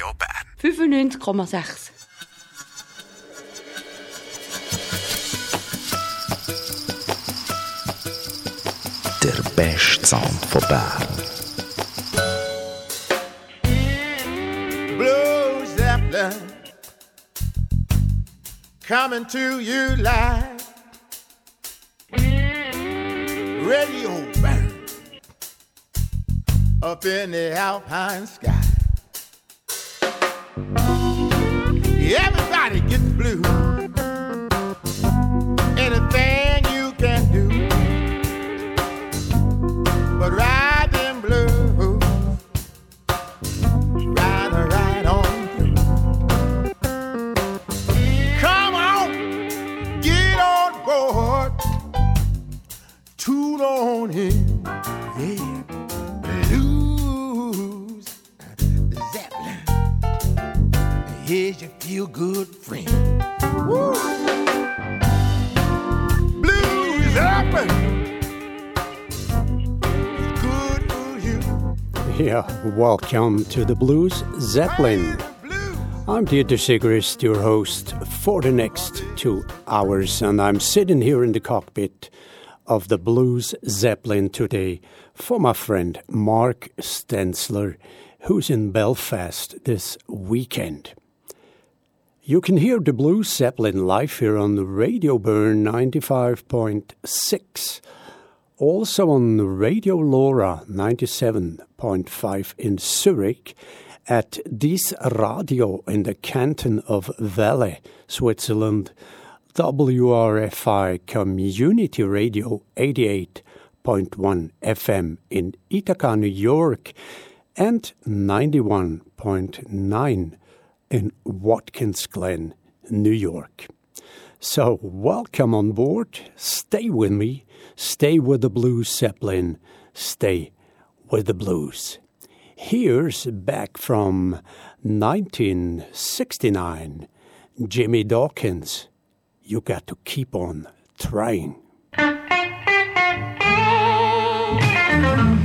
Radio Bern. 95,6. Der beste Sound von Bern. Blue Zeppelin coming to you live. Radio burn up in the alpine sky. Everybody gets blue. Welcome to the Blues Zeppelin. I'm Dieter Sigrist, your host for the next two hours, and I'm sitting here in the cockpit of the Blues Zeppelin today for my friend Mark Stensler, who's in Belfast this weekend. You can hear the Blues Zeppelin live here on Radio Bern 95.6. Also on Radio LoRa 97.5 in Zurich, at Dis Radio in the canton of Valais, Switzerland, WRFI Community Radio 88.1 FM in Ithaca, New York, and 91.9 in Watkins Glen, New York. So, welcome on board. Stay with me. Stay with the Blues Zeppelin. Stay with the blues. Here's back from 1969 Jimmy Dawkins. You got to keep on trying.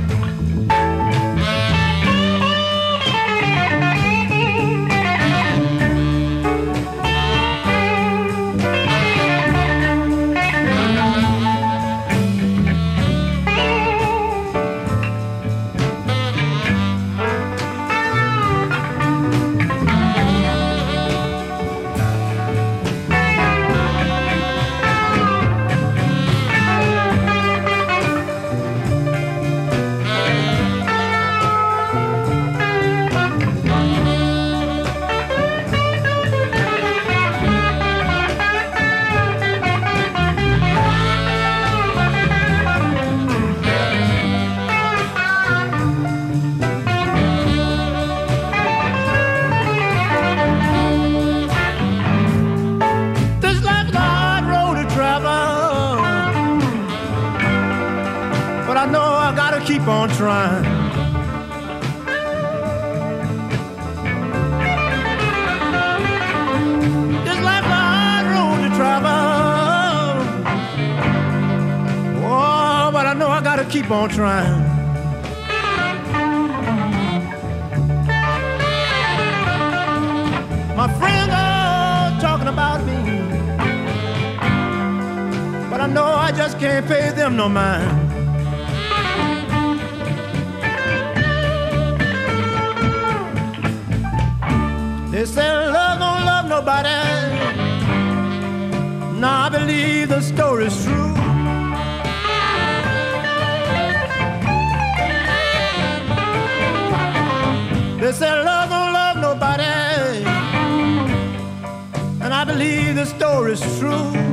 keep on trying. My friends are talking about me, but I know I just can't pay them no mind. They say love don't love nobody. Now I believe the story's true. The story's true.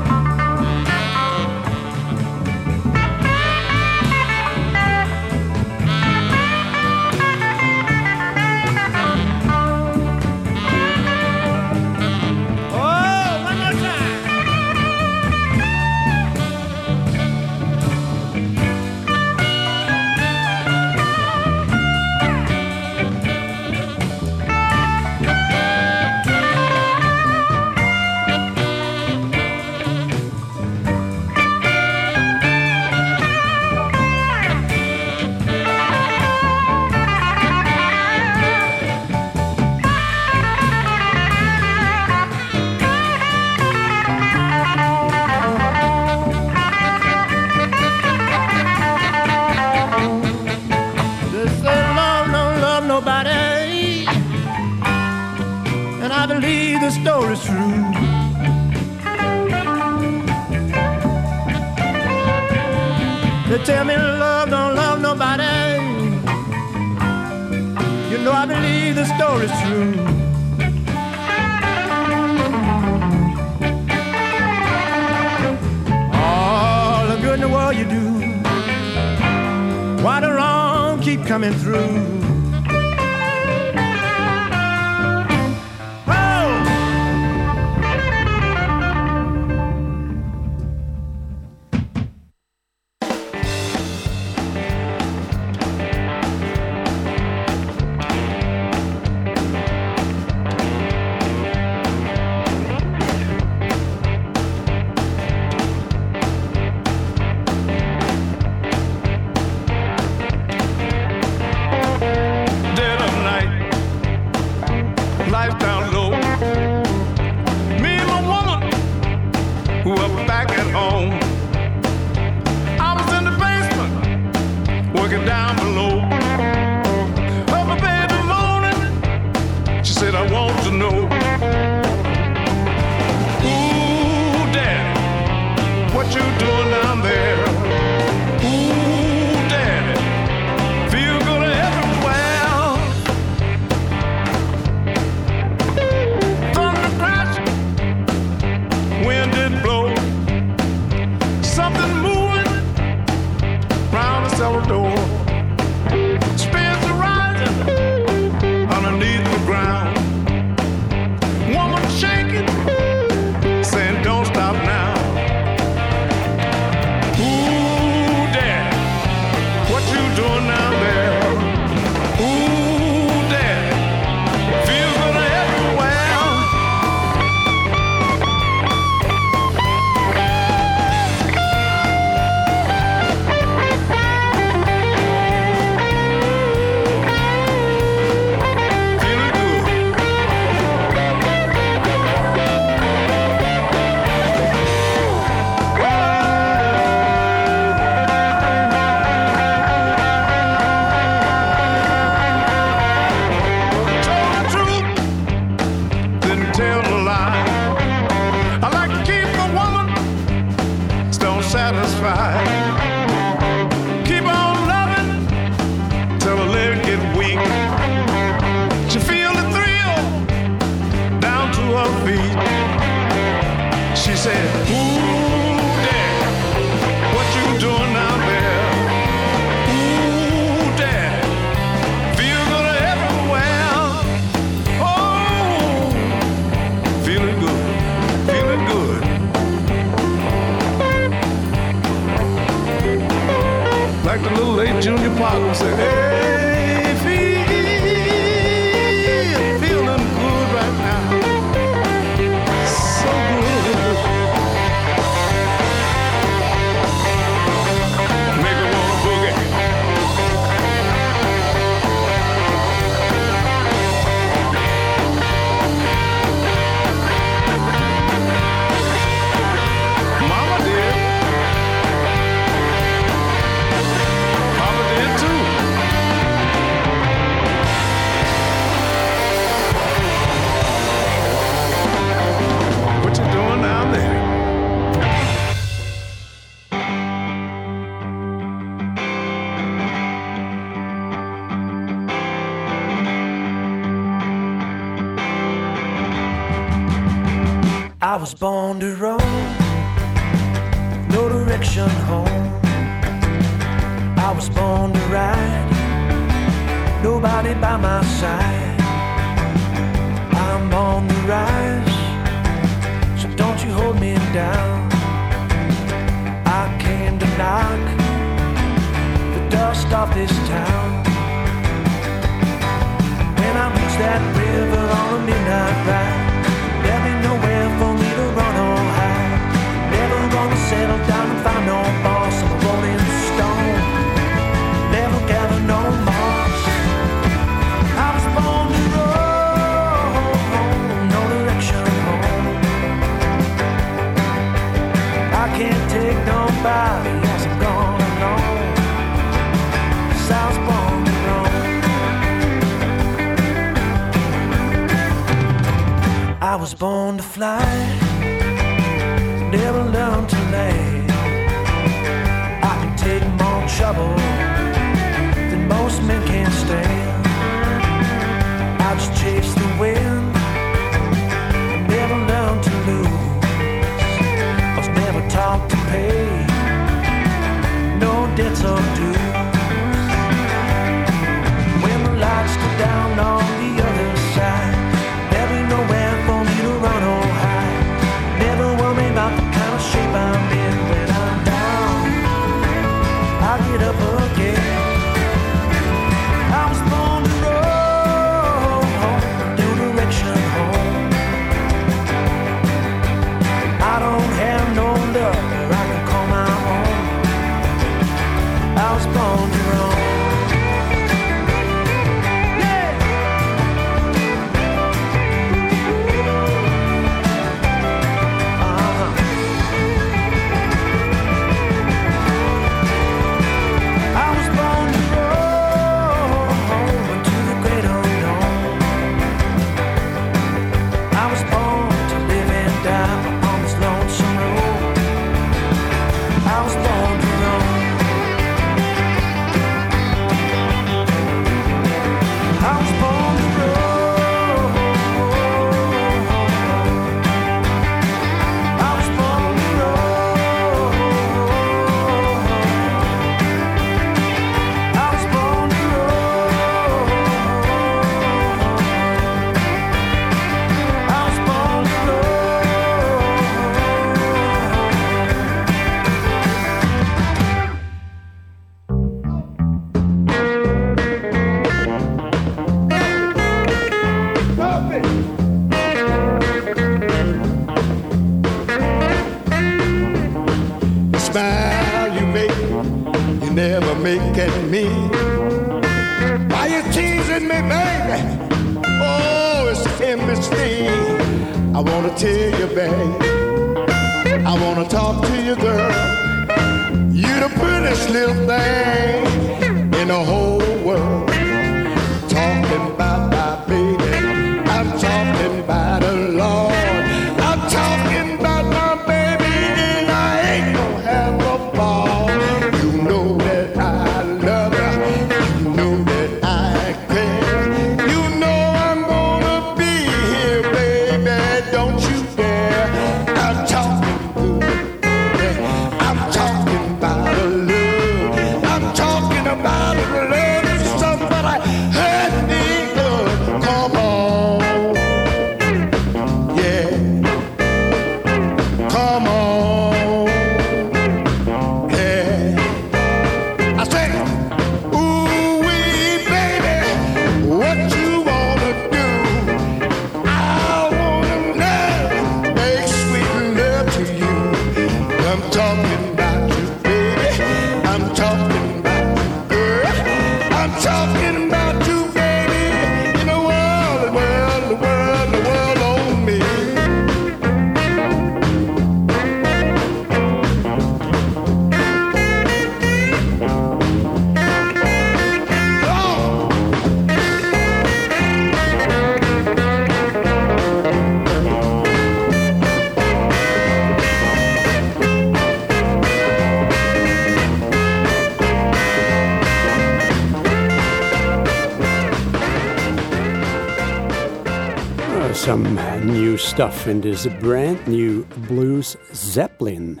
some uh, new stuff in this brand new Blues Zeppelin.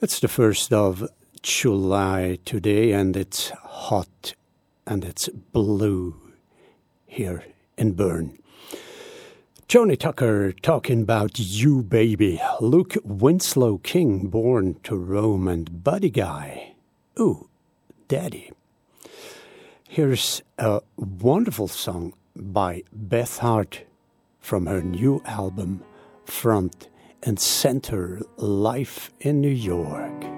It's the 1st of July today, and it's hot and it's blue here in Bern. Joni Tucker talking about You Baby, Luke Winslow King, born to Rome, and Buddy Guy. Ooh, Daddy. Here's a wonderful song by Beth Hart from her new album, Front and Center Life in New York.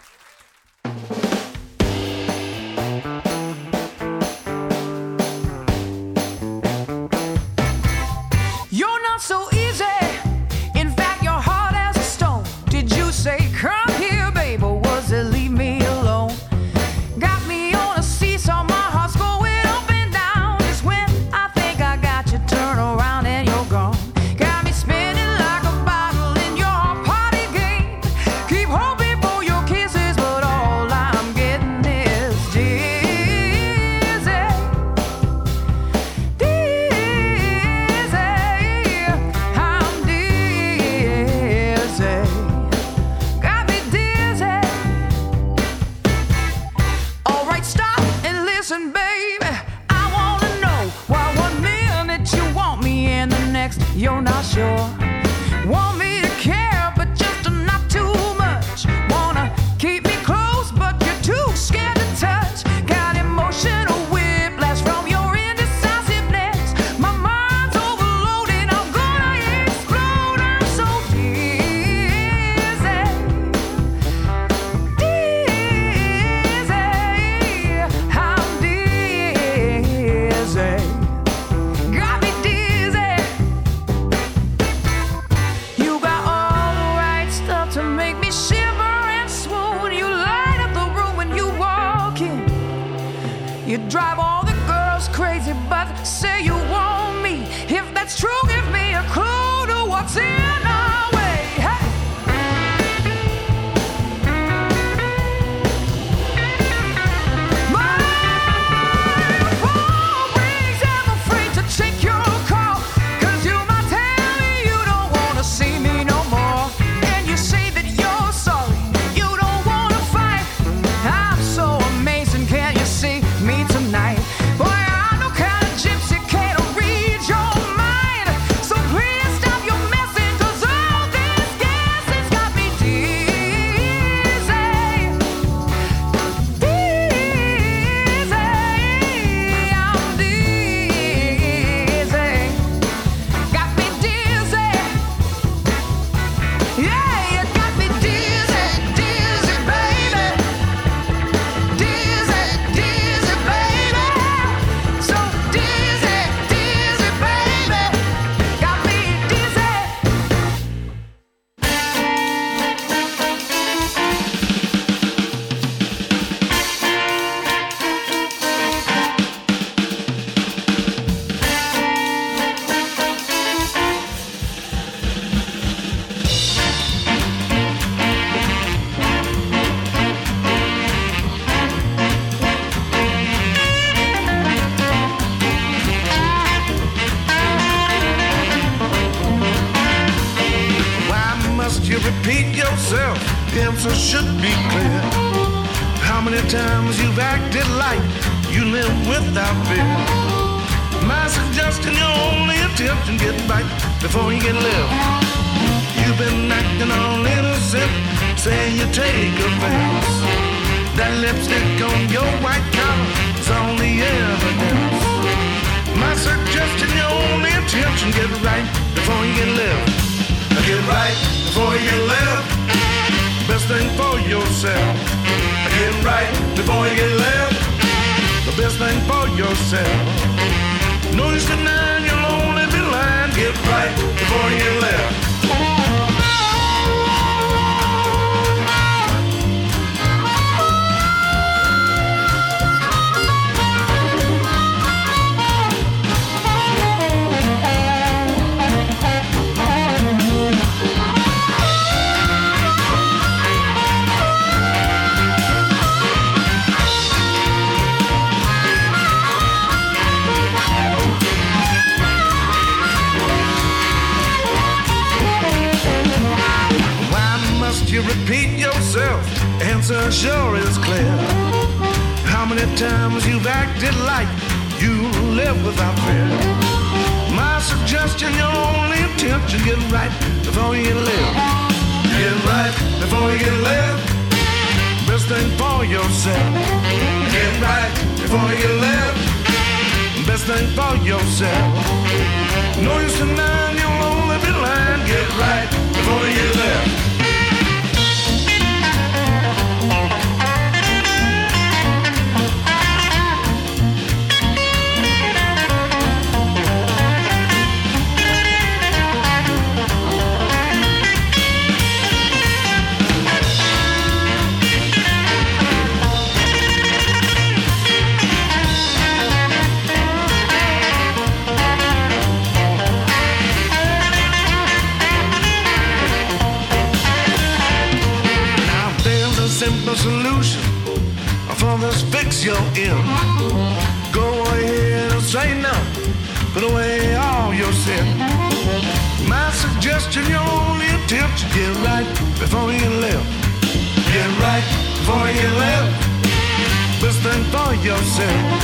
yourself.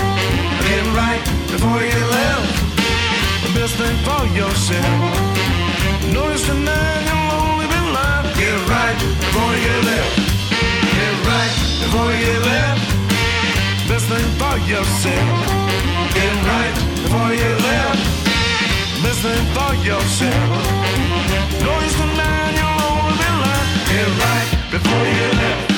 Get it right before you left. The best thing for yourself. Notice man you'll only be left. Get it right before you left. Get it right before you left. Best thing for yourself. Get it right before you left. Best thing for yourself. Notice man you'll only be left. Get it right before you left.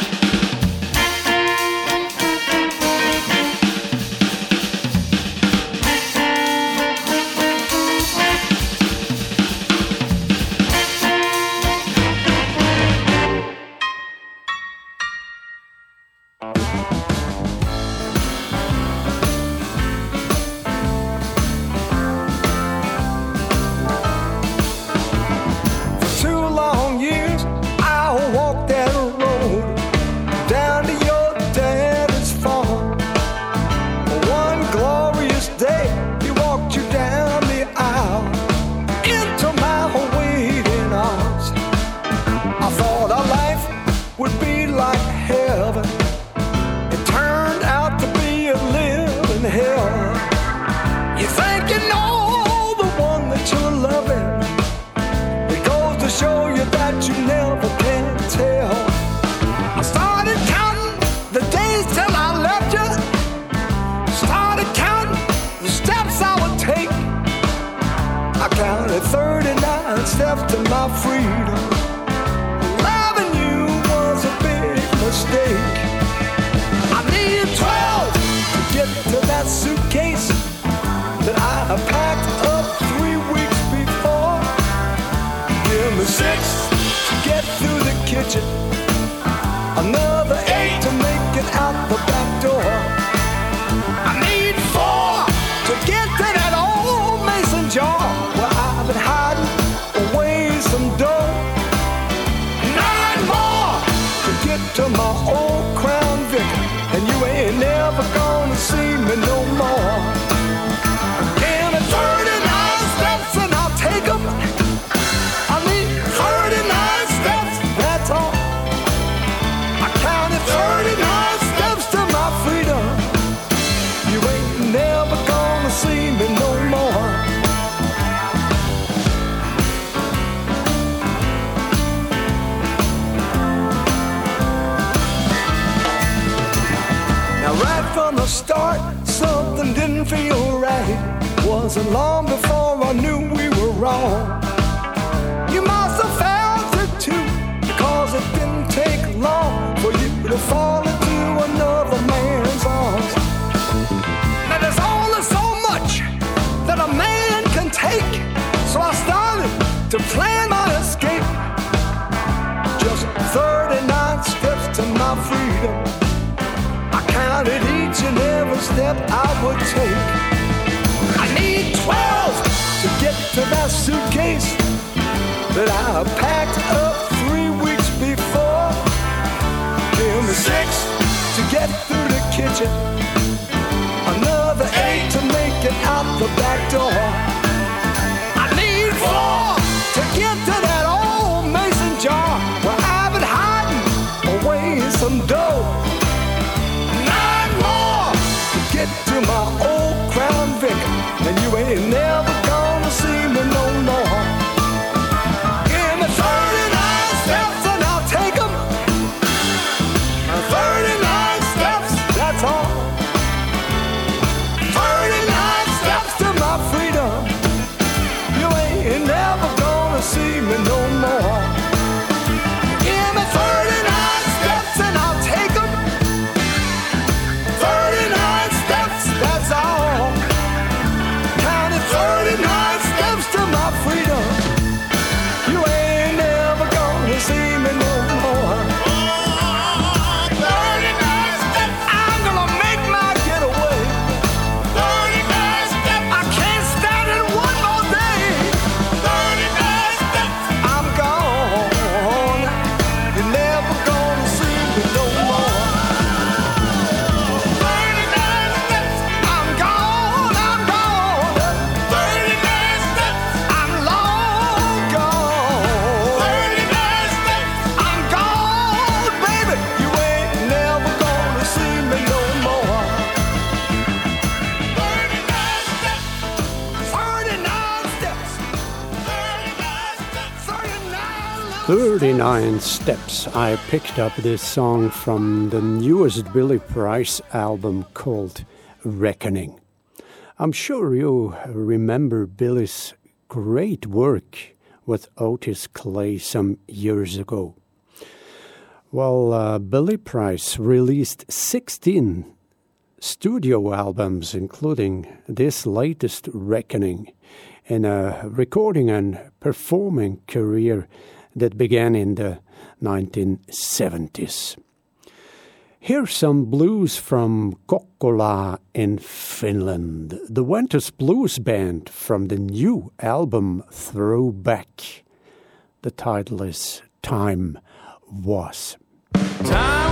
some dough. 39 Steps, I picked up this song from the newest Billy Price album called Reckoning. I'm sure you remember Billy's great work with Otis Clay some years ago. Well, uh, Billy Price released 16 studio albums, including this latest Reckoning, in a recording and performing career that began in the 1970s. Here's some blues from Kokkola in Finland, the Winters Blues Band from the new album Throwback. The title is Time Was. Time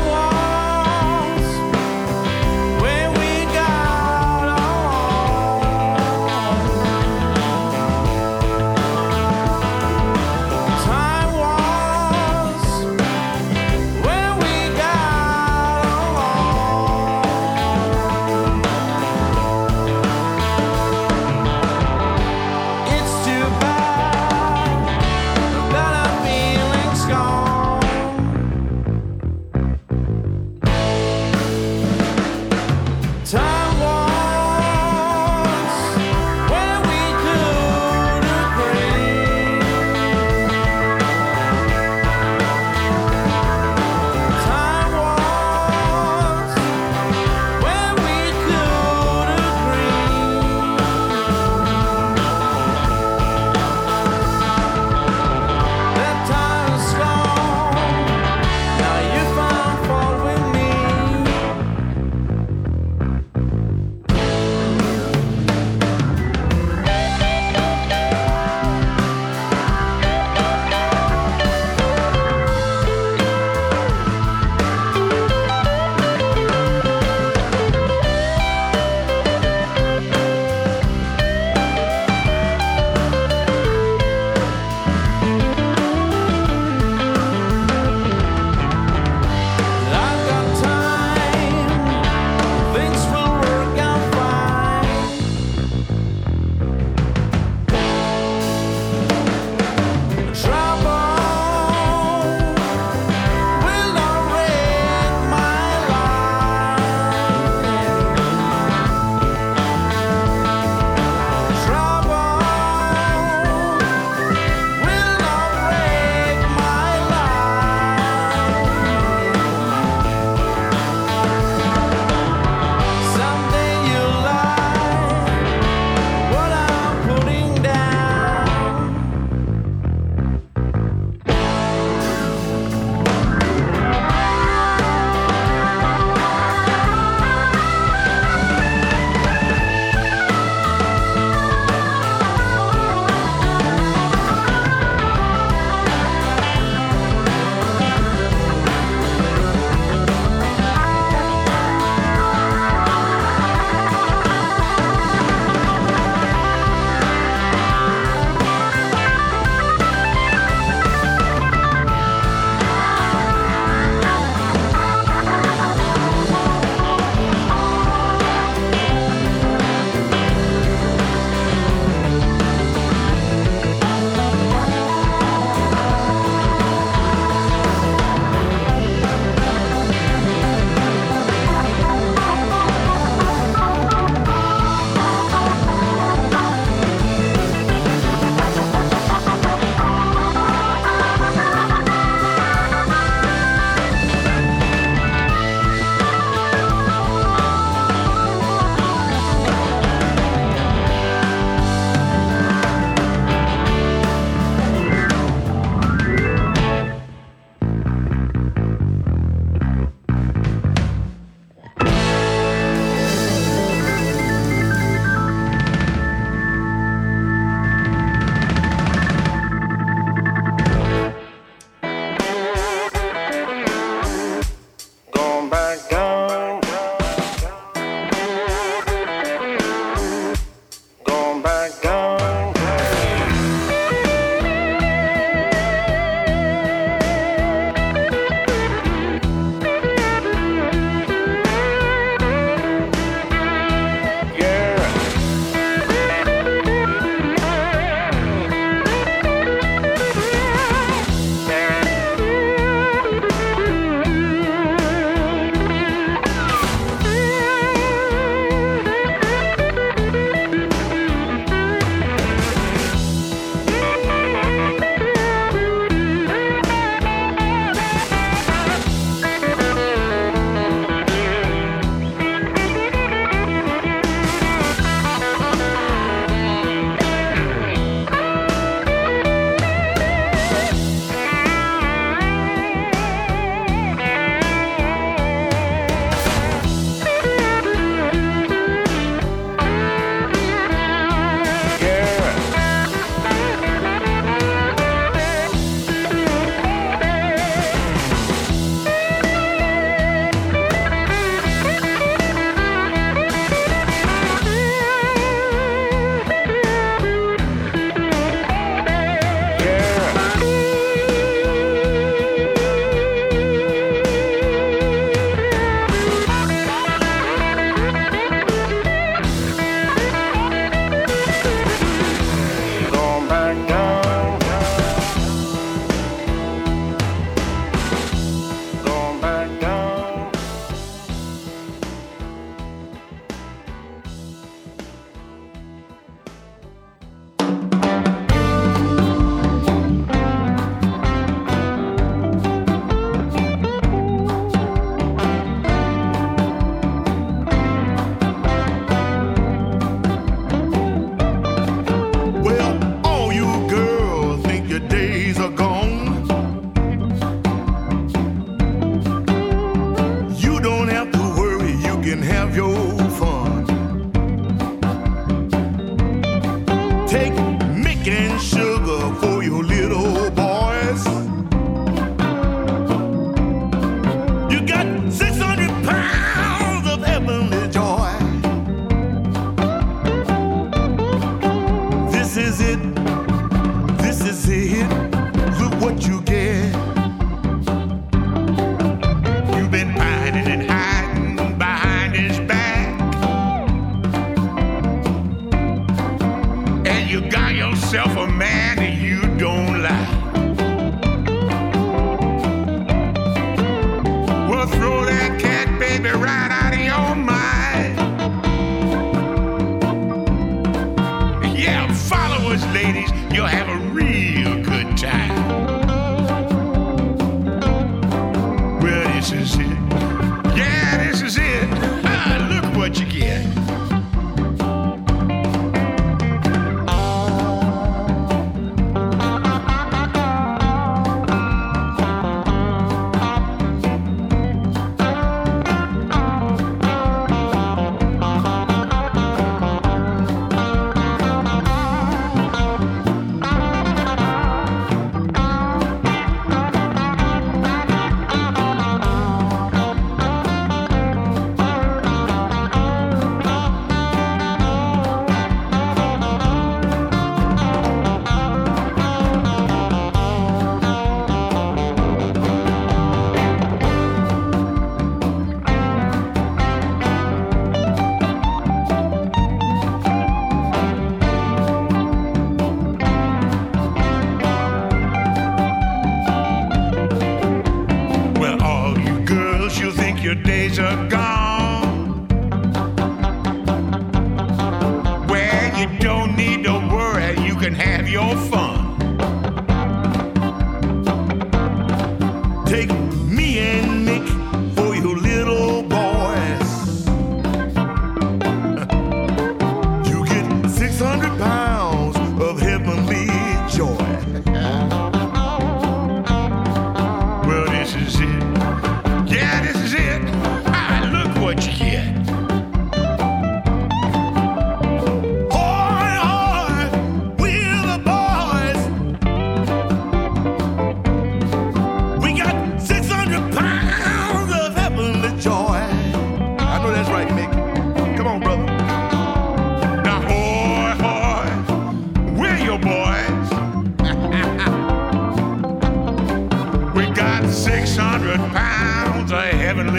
of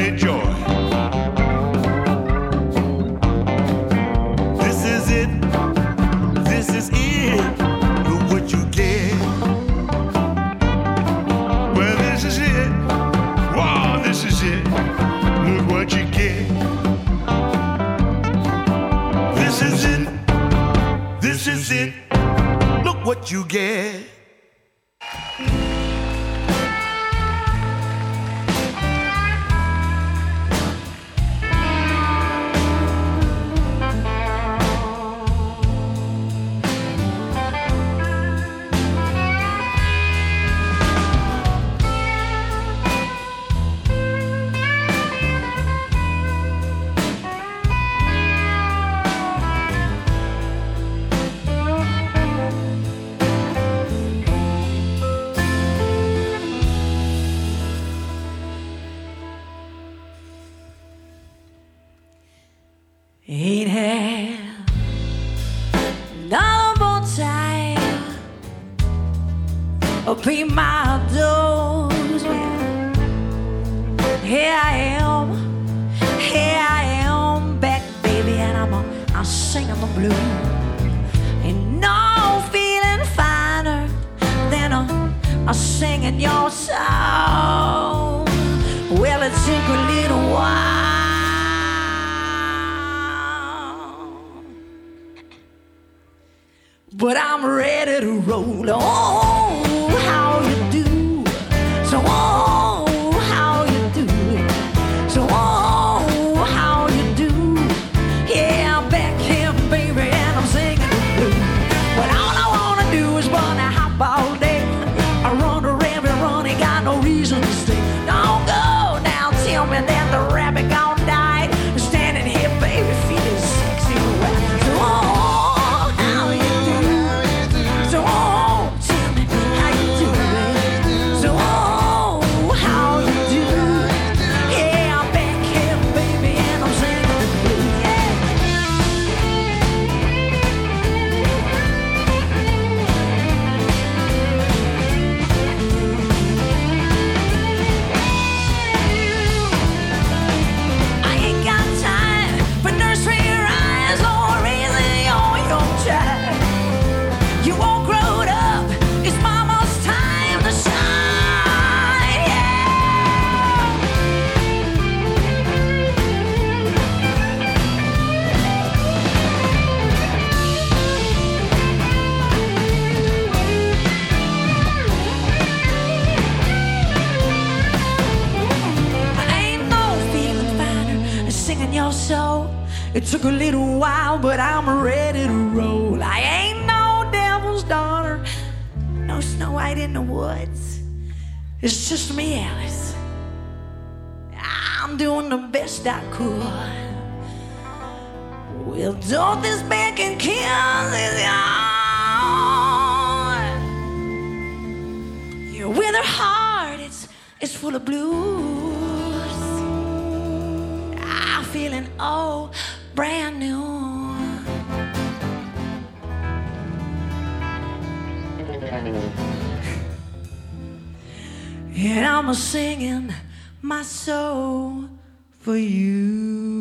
for you.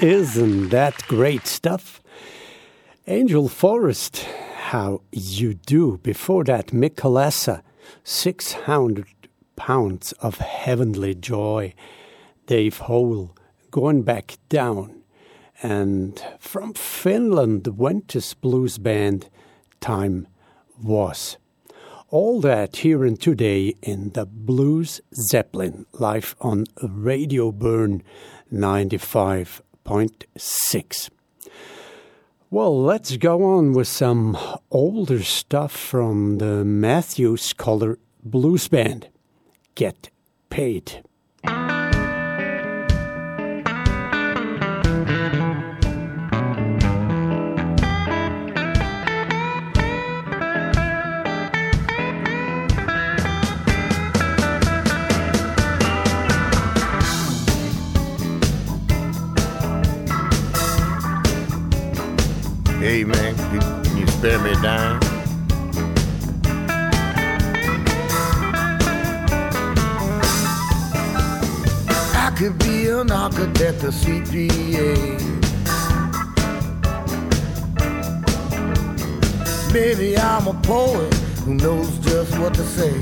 Isn't that great stuff? Angel Forrest, how you do. Before that, Mick 600 pounds of heavenly joy. Dave Hole, going back down. And from Finland, the Ventus Blues Band, Time Was. All that here and today in the Blues Zeppelin, live on Radio Bern 95.6. Well, let's go on with some older stuff from the Matthew Skoller Blues Band. Get paid. Hey man, can you spare me a dime? I could be an architect or CPA. Maybe I'm a poet who knows just what to say.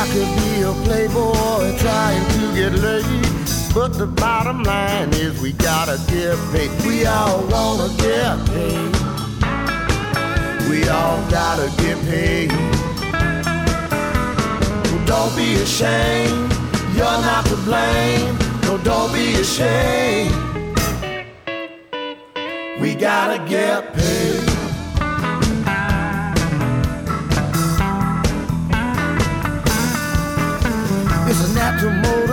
I could be a playboy trying to get laid. But the bottom line is we gotta get paid. We all wanna get paid. We all gotta get paid. Well, don't be ashamed. You're not to blame. No, don't be ashamed. We gotta get paid. It's a natural motivation,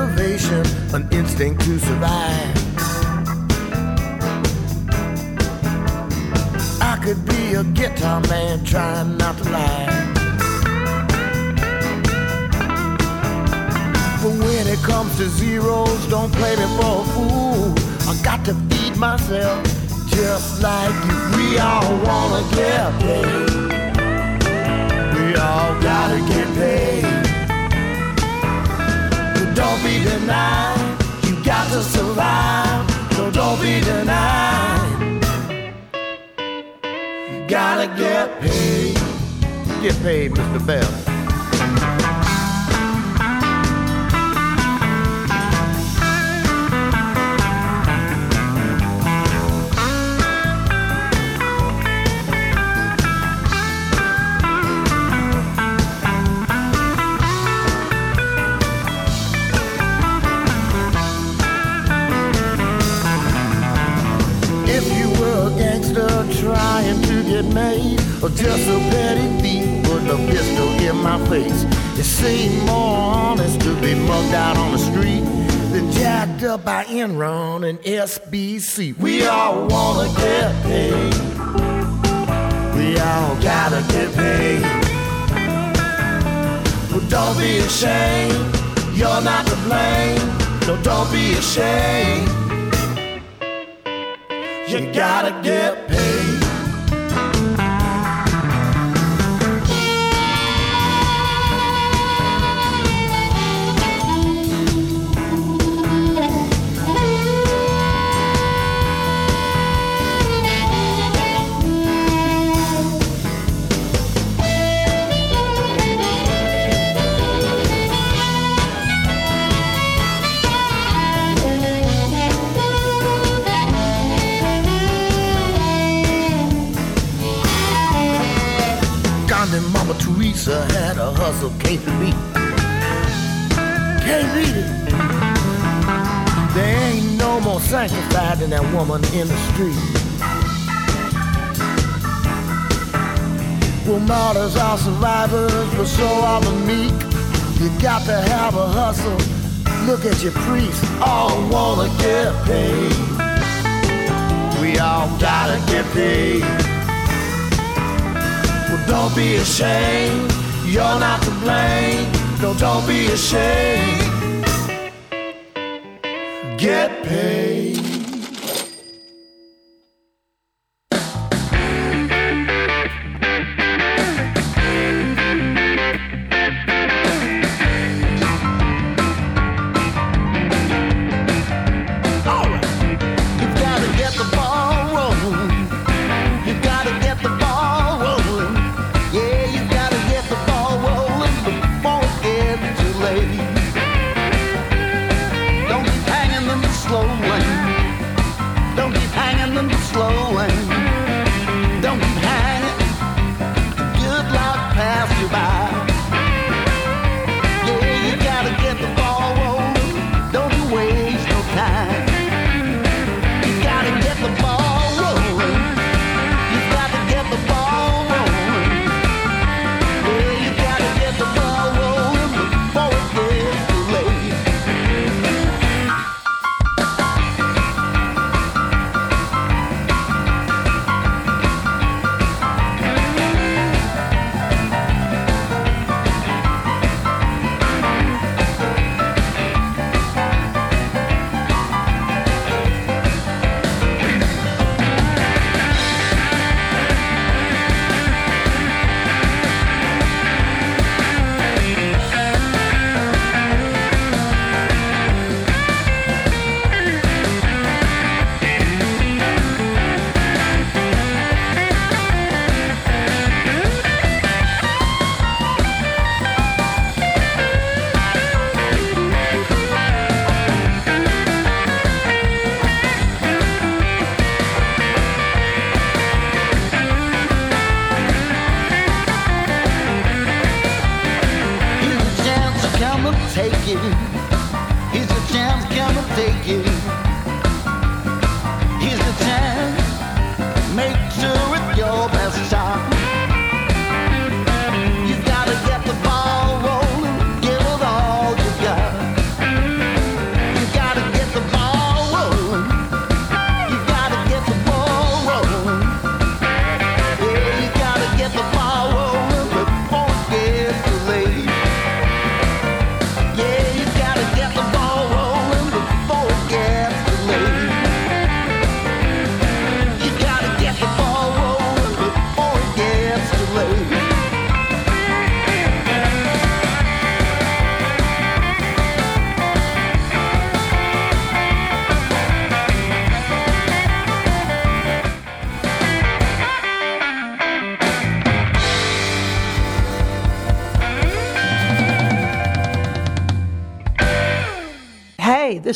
an instinct to survive. I could be a guitar man trying not to lie. But when it comes to zeros, don't play me for a fool. I got to feed myself just like you. We all wanna get paid. We all gotta get paid. Don't be denied. You got to survive. So don't be denied. Gotta get paid. Get paid, Mr. Bell. SBC. We all wanna get paid. We all gotta get paid. But don't be ashamed. You're not to blame. No, don't be ashamed. You gotta get finding that woman in the street. Well, martyrs are survivors, but so are the meek. You got to have a hustle. Look at your priest, all wanna get paid. We all gotta get paid. Well, don't be ashamed, you're not to blame. No, don't be ashamed. Get paid.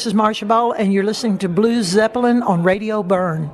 this is Marcia Ball, and you're listening to Blues Zeppelin on Radio Bern.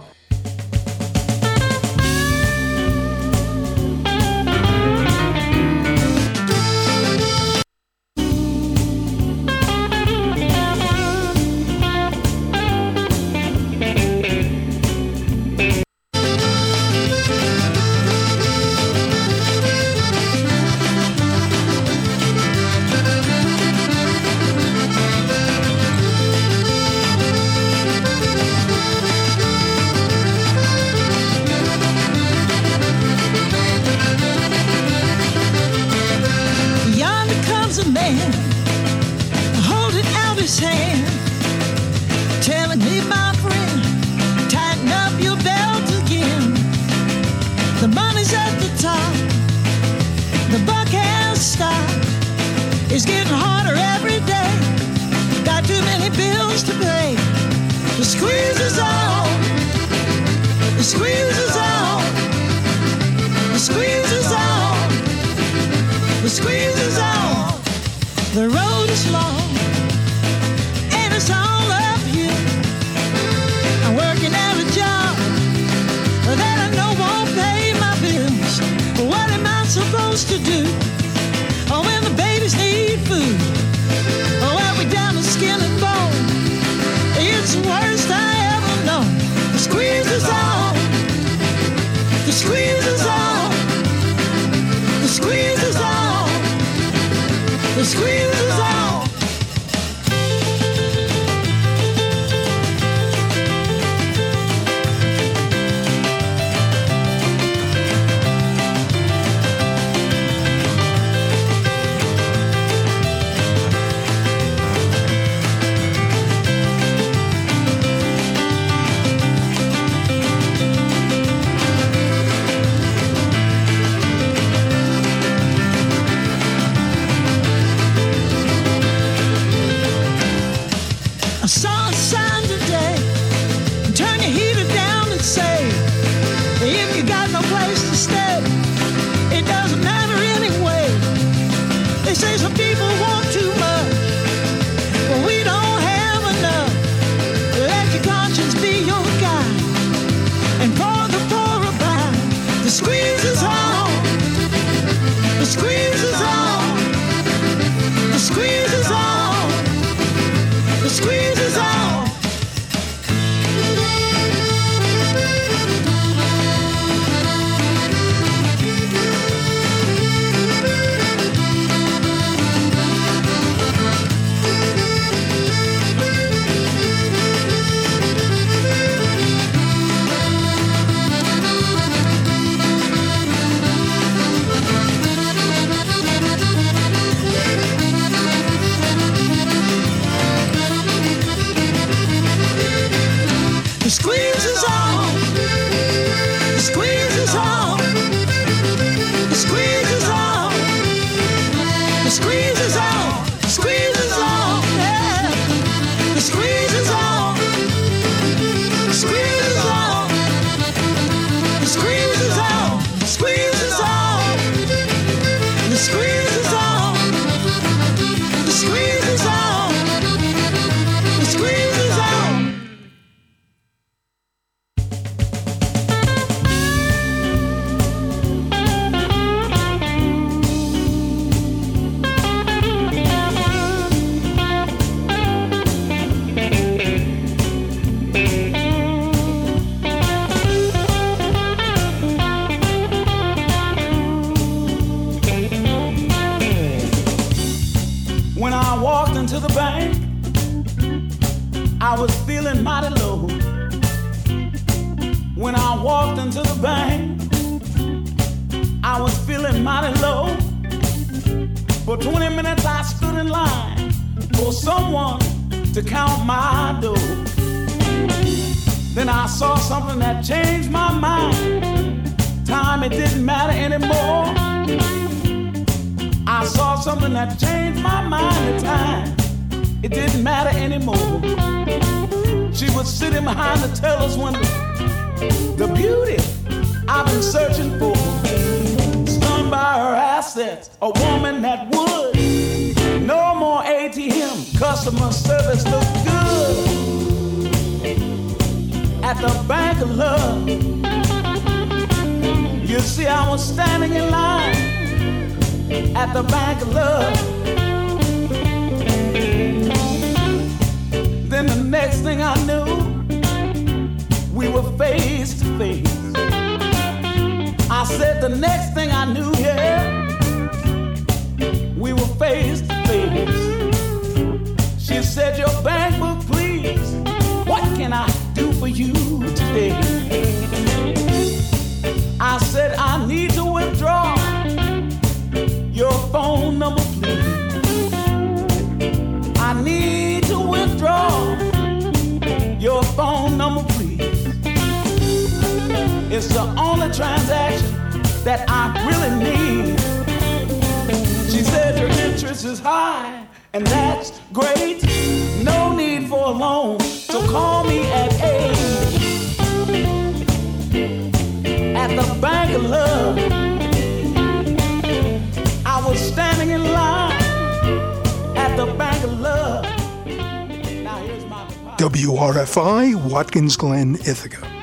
WRFI, Watkins Glen, Ithaca.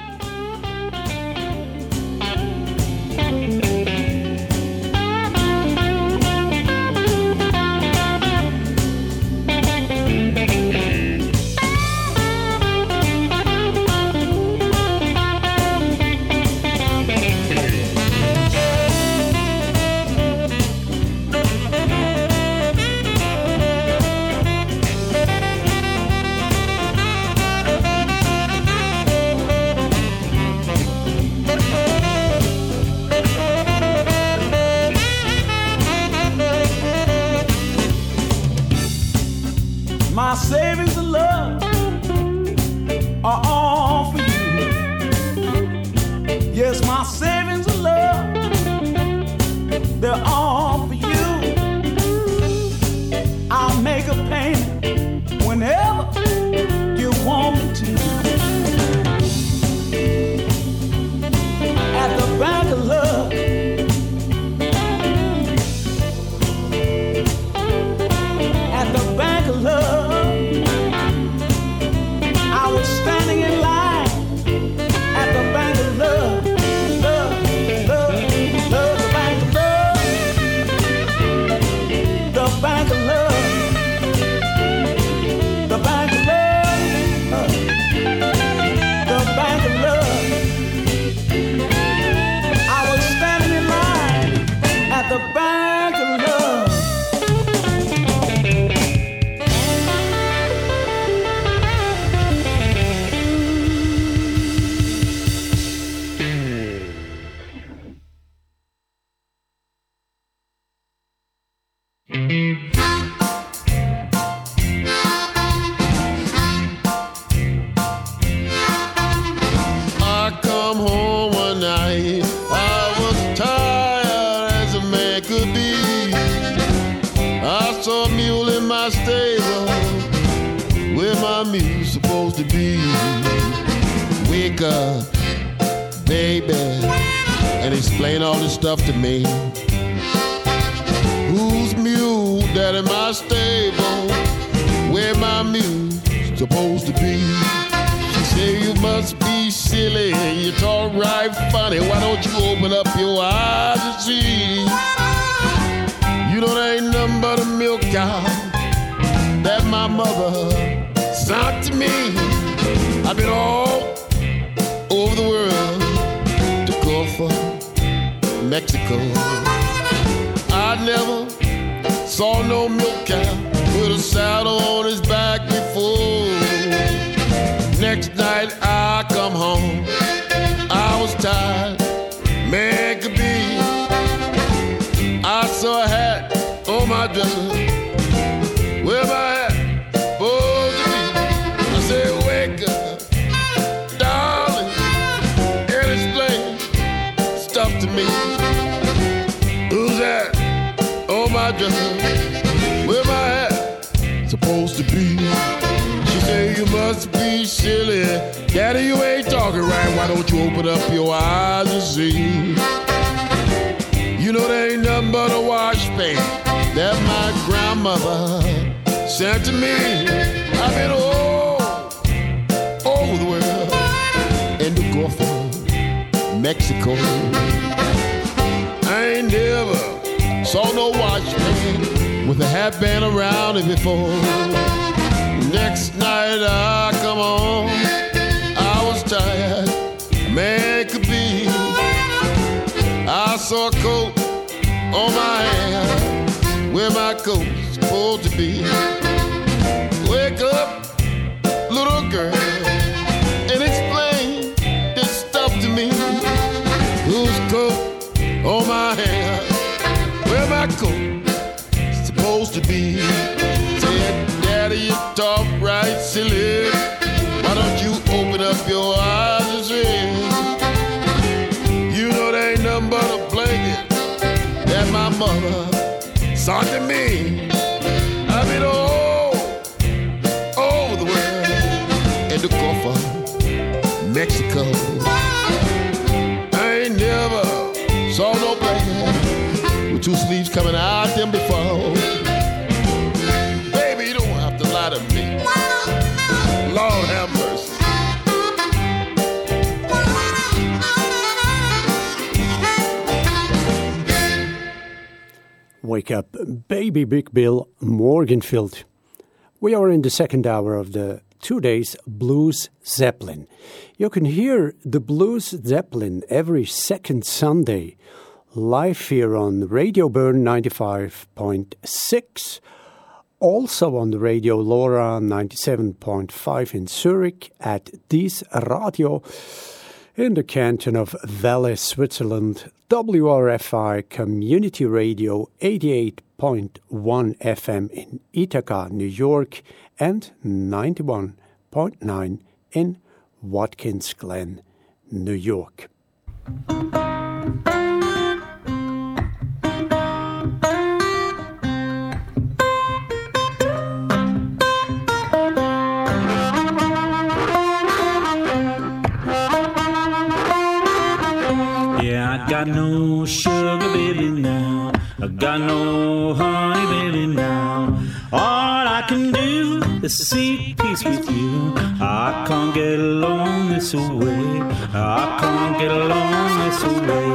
Mexico. I ain't never saw no watchman with a hat band around it before. Next night I come home, I was tired, man could be. I saw a coat on my hand where my coat's supposed to be. be. Said, Daddy, you talk right silly. Why don't you open up your eyes and see? You know there ain't nothing but a blanket that my mother sought to me. I've been all over the world, in the Mexico. Wake up, baby Big Bill Morganfield. We are in the second hour of the two days Blues Zeppelin. You can hear the Blues Zeppelin every second Sunday live here on Radio Bern 95.6. Also on the Radio LoRa 97.5 in Zurich at Dies Radio in the canton of Valais, Switzerland, WRFI Community Radio 88.1 FM in Ithaca, New York, and 91.9 in Watkins Glen, New York. Got no sugar baby now. I got no honey baby now. All I can do is seek peace with you. I can't get along this way. I can't get along this way.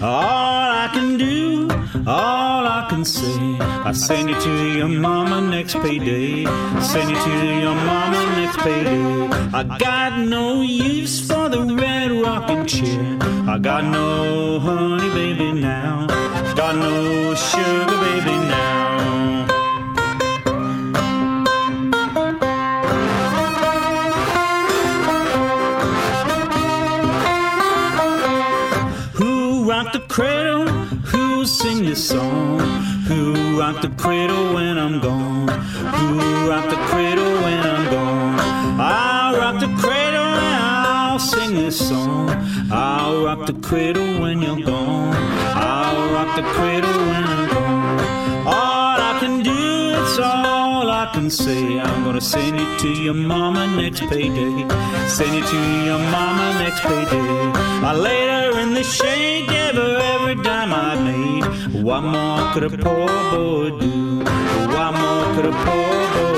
All I can do, all I can say, I send you to your mama next payday. Send you to your mama next payday. I got no use for the red rocking chair. I got no honey baby now. Got no sugar baby now. Sing this song? Who rocked the cradle when I'm gone? Who rocked the cradle when I'm gone? I'll rock the cradle and I'll sing this song. I'll rock the cradle when you're gone. I'll rock the cradle when I'm gone. All I can do, it's all I can say. I'm gonna send it to your mama next payday. Send it to your mama next payday. I laid her in the shade, gave her every dime I made. What more could a poor boy do? What more could a poor boy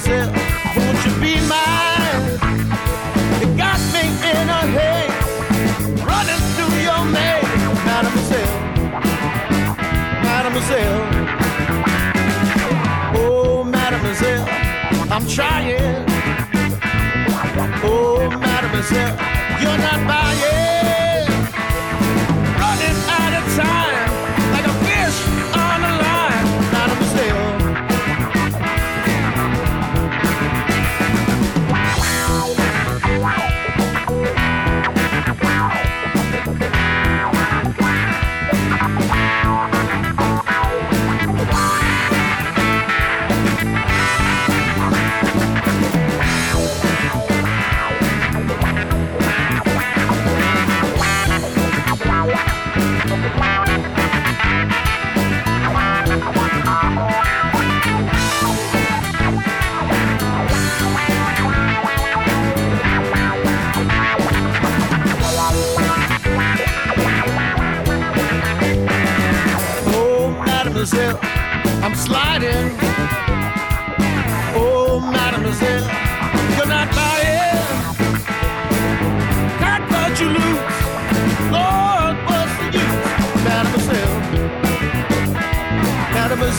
myself, won't you be mine? You got me in a haze, running through your maze, mademoiselle, mademoiselle. Oh, mademoiselle, I'm trying. Oh, mademoiselle, you're not buying.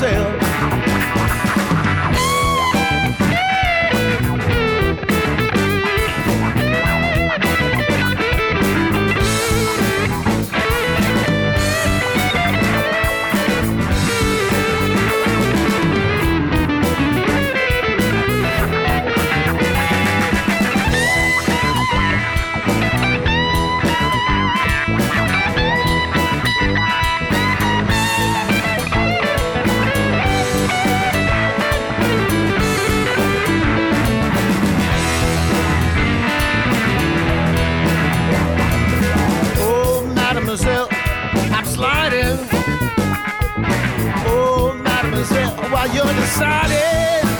myself you're decided.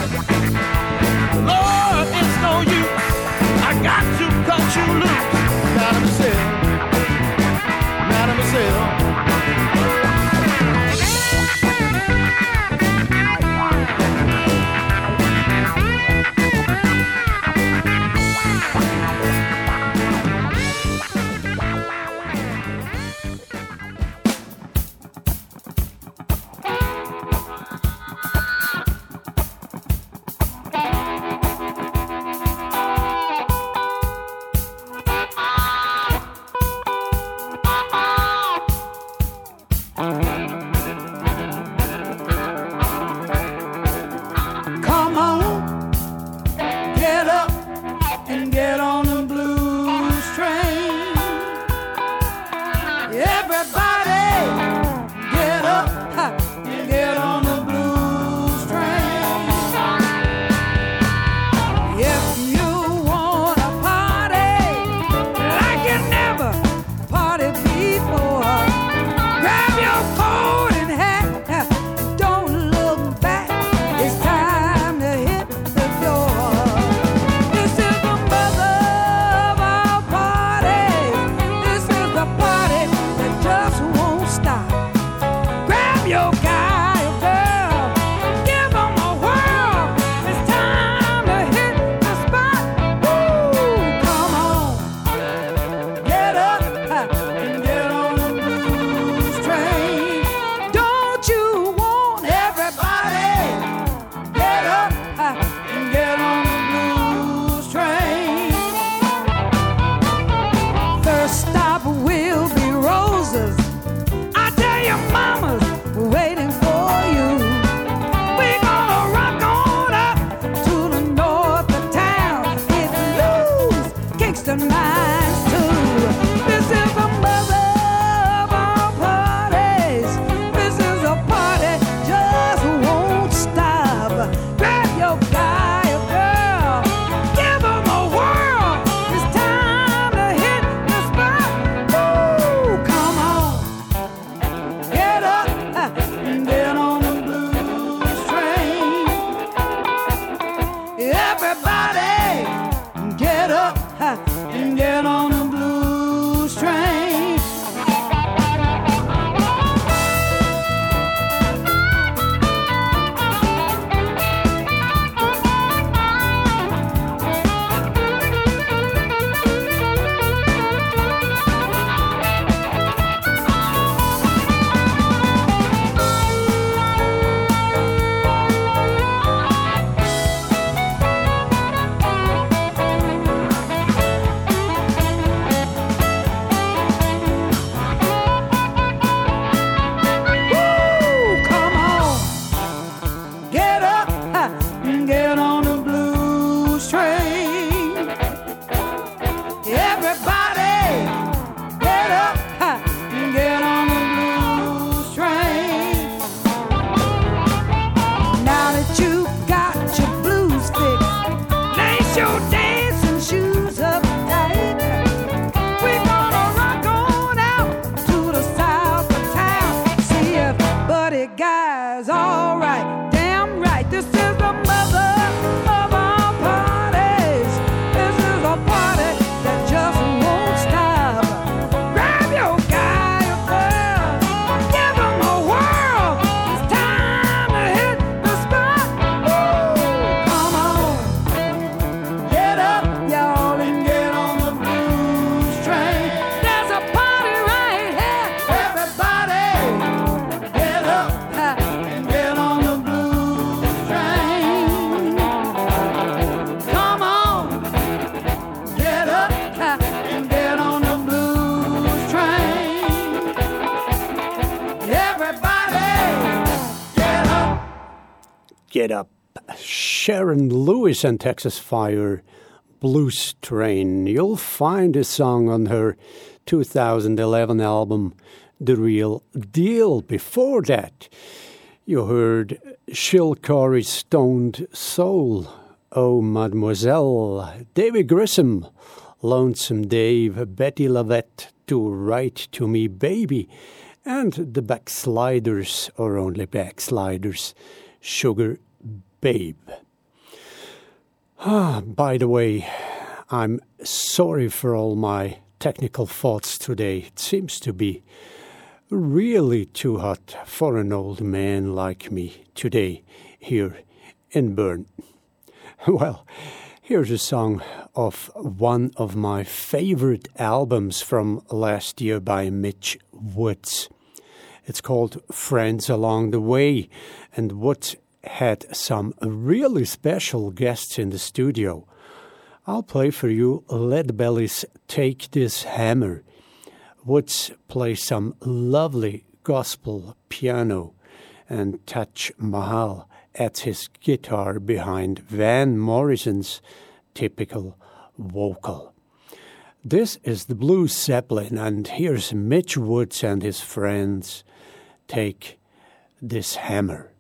Lewis and Texas Fire Blues Train. You'll find a song on her 2011 album, The Real Deal. Before that, you heard Shil Corey's Stoned Soul, Oh Mademoiselle, Davy Grissom, Lonesome Dave, Bettye LaVette, To Write to Me Baby, and The Backsliders, or Only Backsliders, Sugar Babe. Ah, by the way, I'm sorry for all my technical thoughts today. It seems to be really too hot for an old man like me today here in Bern. Well, here's a song of one of my favorite albums from last year by Mitch Woods. It's called Friends Along the Way, and Woods had some really special guests in the studio. I'll play for you Leadbelly's Take This Hammer. Woods plays some lovely gospel piano and Taj Mahal at his guitar behind Van Morrison's typical vocal. This is the Blue Zeppelin, and here's Mitch Woods and his friends take this hammer.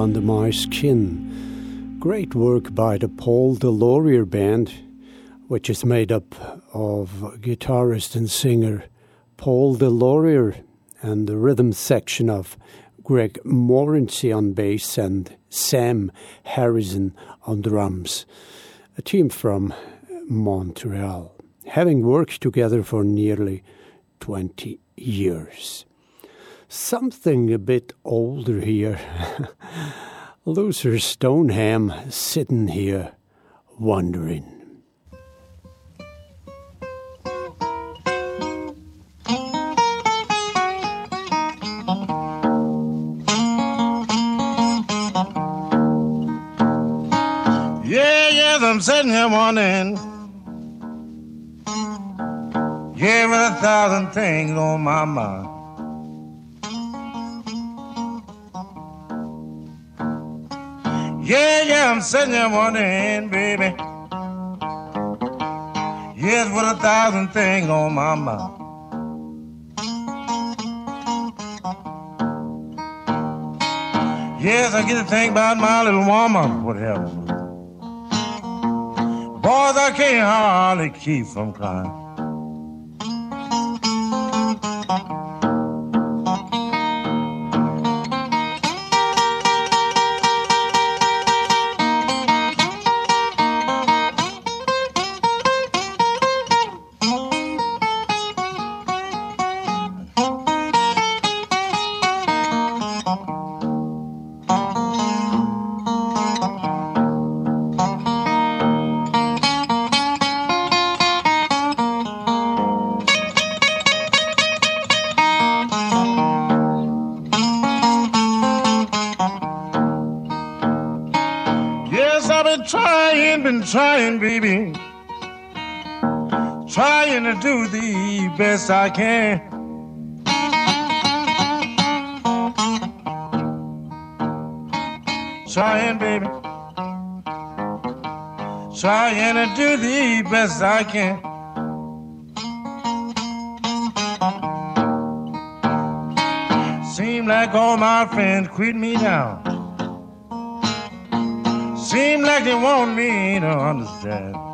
Under my skin. Great work by the Paul Deslauriers Band, which is made up of guitarist and singer Paul Deslauriers and the rhythm section of Greg Morency on bass and Sam Harrison on drums. A team from Montreal, having worked together for nearly 20 years. Something a bit older here. Luther Stoneham sitting here wondering. I'm sitting here wondering. Yeah, with a thousand things on my mind. Yeah, yeah, I'm sitting here wondering, baby. Yes, with a thousand things on my mind. Yes, I get to think about my little woman, whatever. Cause I can't hardly keep from crying. Trying, baby. Trying to do the best I can. Trying, baby. Trying to do the best I can. Seem like all my friends quit me down. Seem like they want me to understand.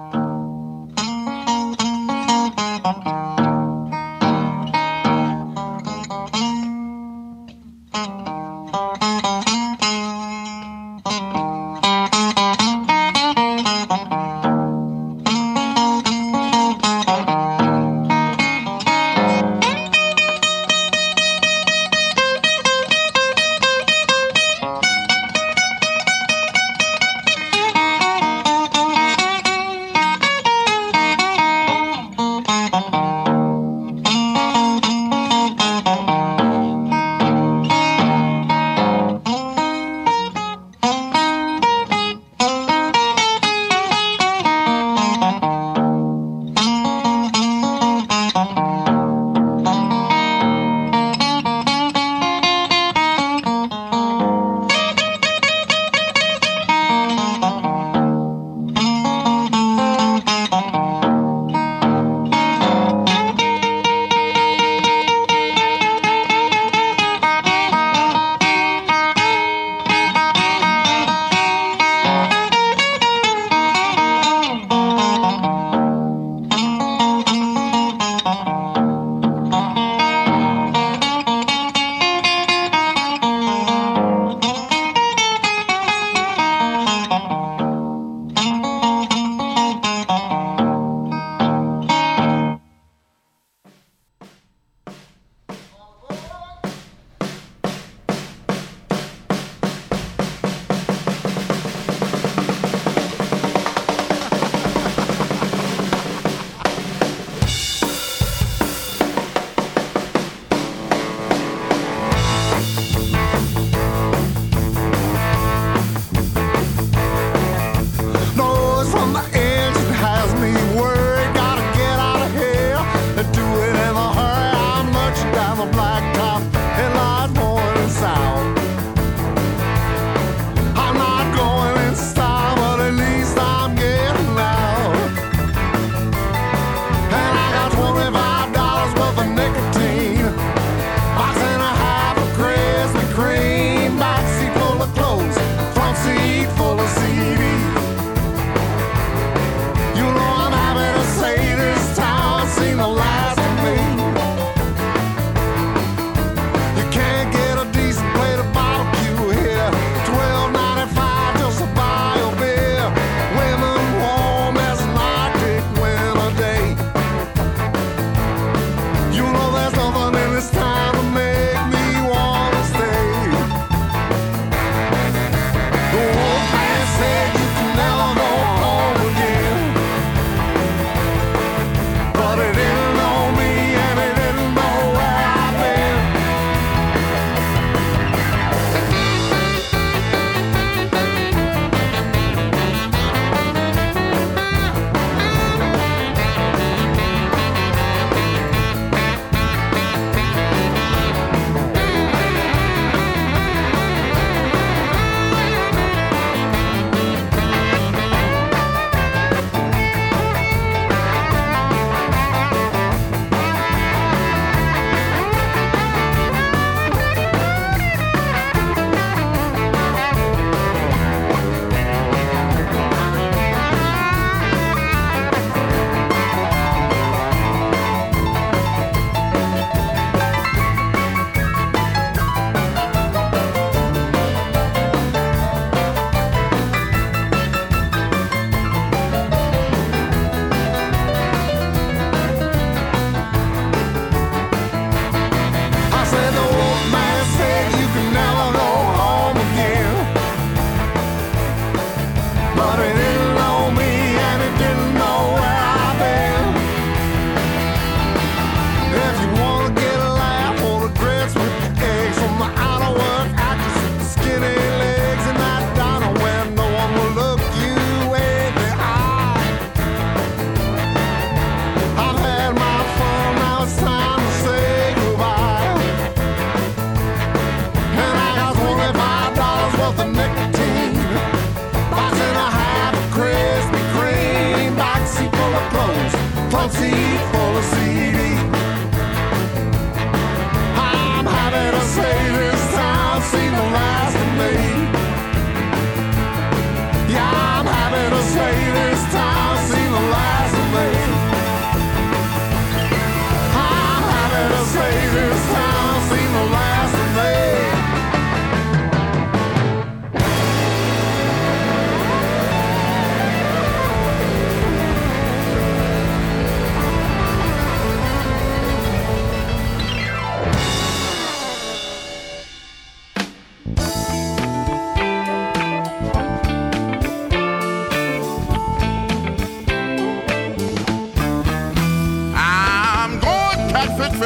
Front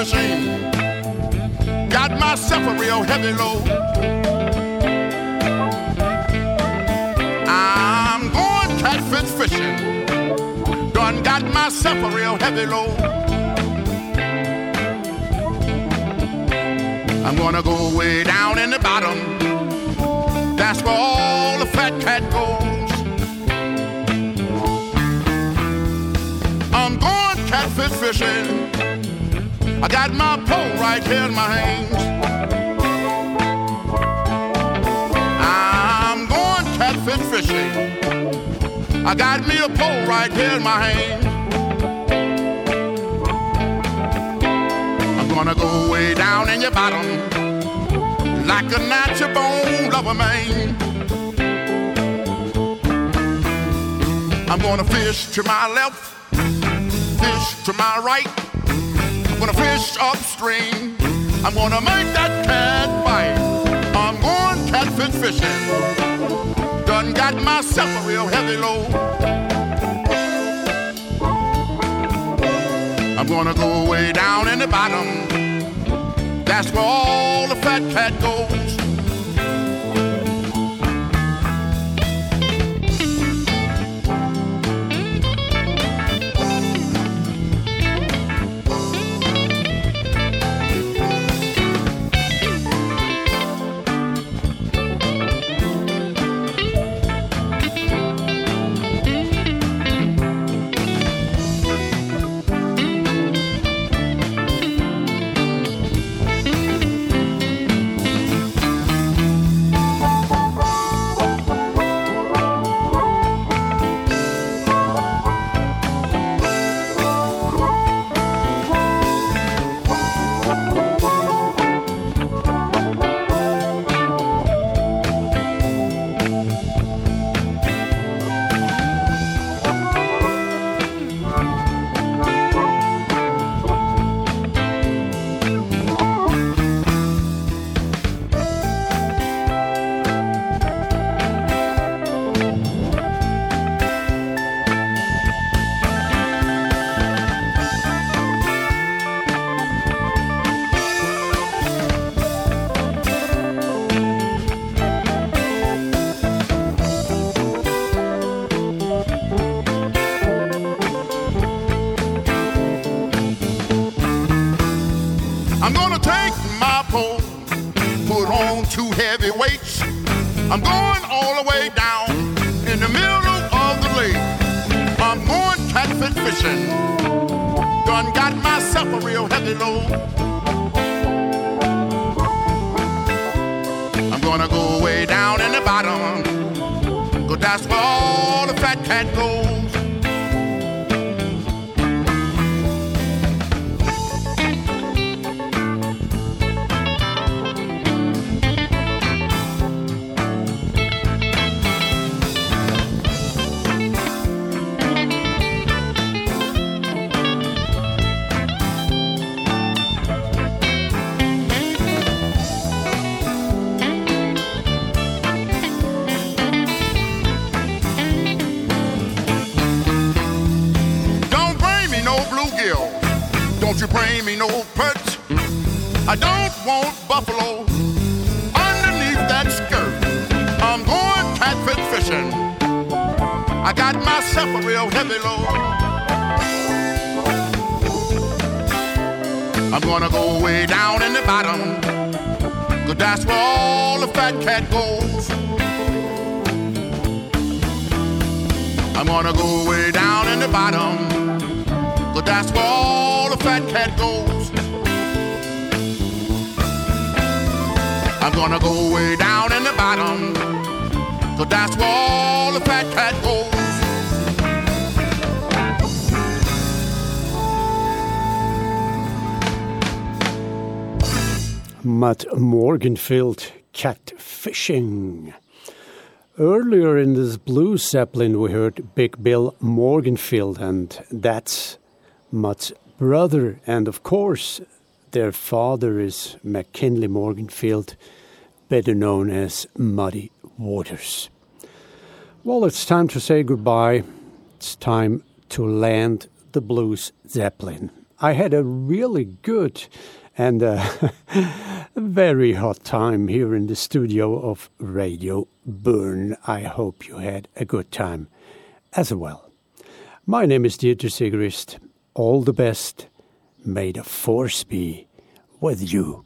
fishing. Got myself a real heavy load. I'm going catfish fishing. Done got myself a real heavy load. I'm gonna go way down in the bottom. That's where all the fat cat goes. I'm going catfish fishing. I got my pole right here in my hands. I'm going catfish fishing. I got me a pole right here in my hands. I'm gonna go way down in your bottom like a natural bone lover man. I'm gonna fish to my left, fish to my right. Upstream. I'm gonna make that cat bite. I'm going catfish fishing. Done got myself a real heavy load. I'm gonna go way down in the bottom. That's where all the fat cat goes. I'm gonna go way down in the bottom, cause that's where all the fat cat goes. Bottom. Cause that's where all the fat cat goes. I'm gonna go way down in the bottom. Cause that's where all the fat cat goes. I'm gonna go way down in the bottom. Cause that's where all the fat cat goes. Mud Morganfield, Catfishing. Earlier in this Blues Zeppelin, we heard Big Bill Morganfield, and that's Mud's brother. And of course, their father is McKinley Morganfield, better known as Muddy Waters. Well, it's time to say goodbye. It's time to land the blues Zeppelin. I had a really good and uh, a very hot time here in the studio of Radio Bern. I hope you had a good time as well. My name is Dieter Sigrist. All the best. May the force be with you.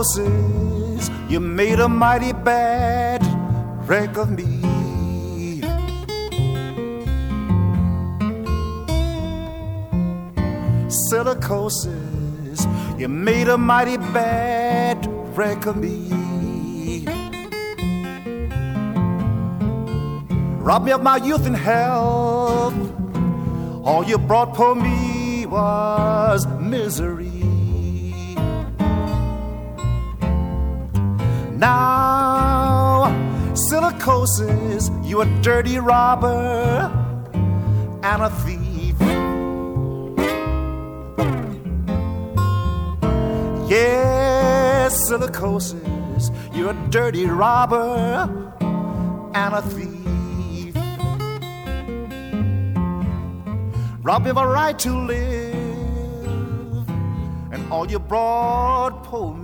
Silicosis, you made a mighty bad wreck of me. Silicosis, you made a mighty bad wreck of me. Robbed me of my youth and health. All you brought for me was misery. Silicosis, you a dirty robber and a thief. Yes, silicosis, you're a dirty robber and a thief. Rob me of a right to live, and all you brought for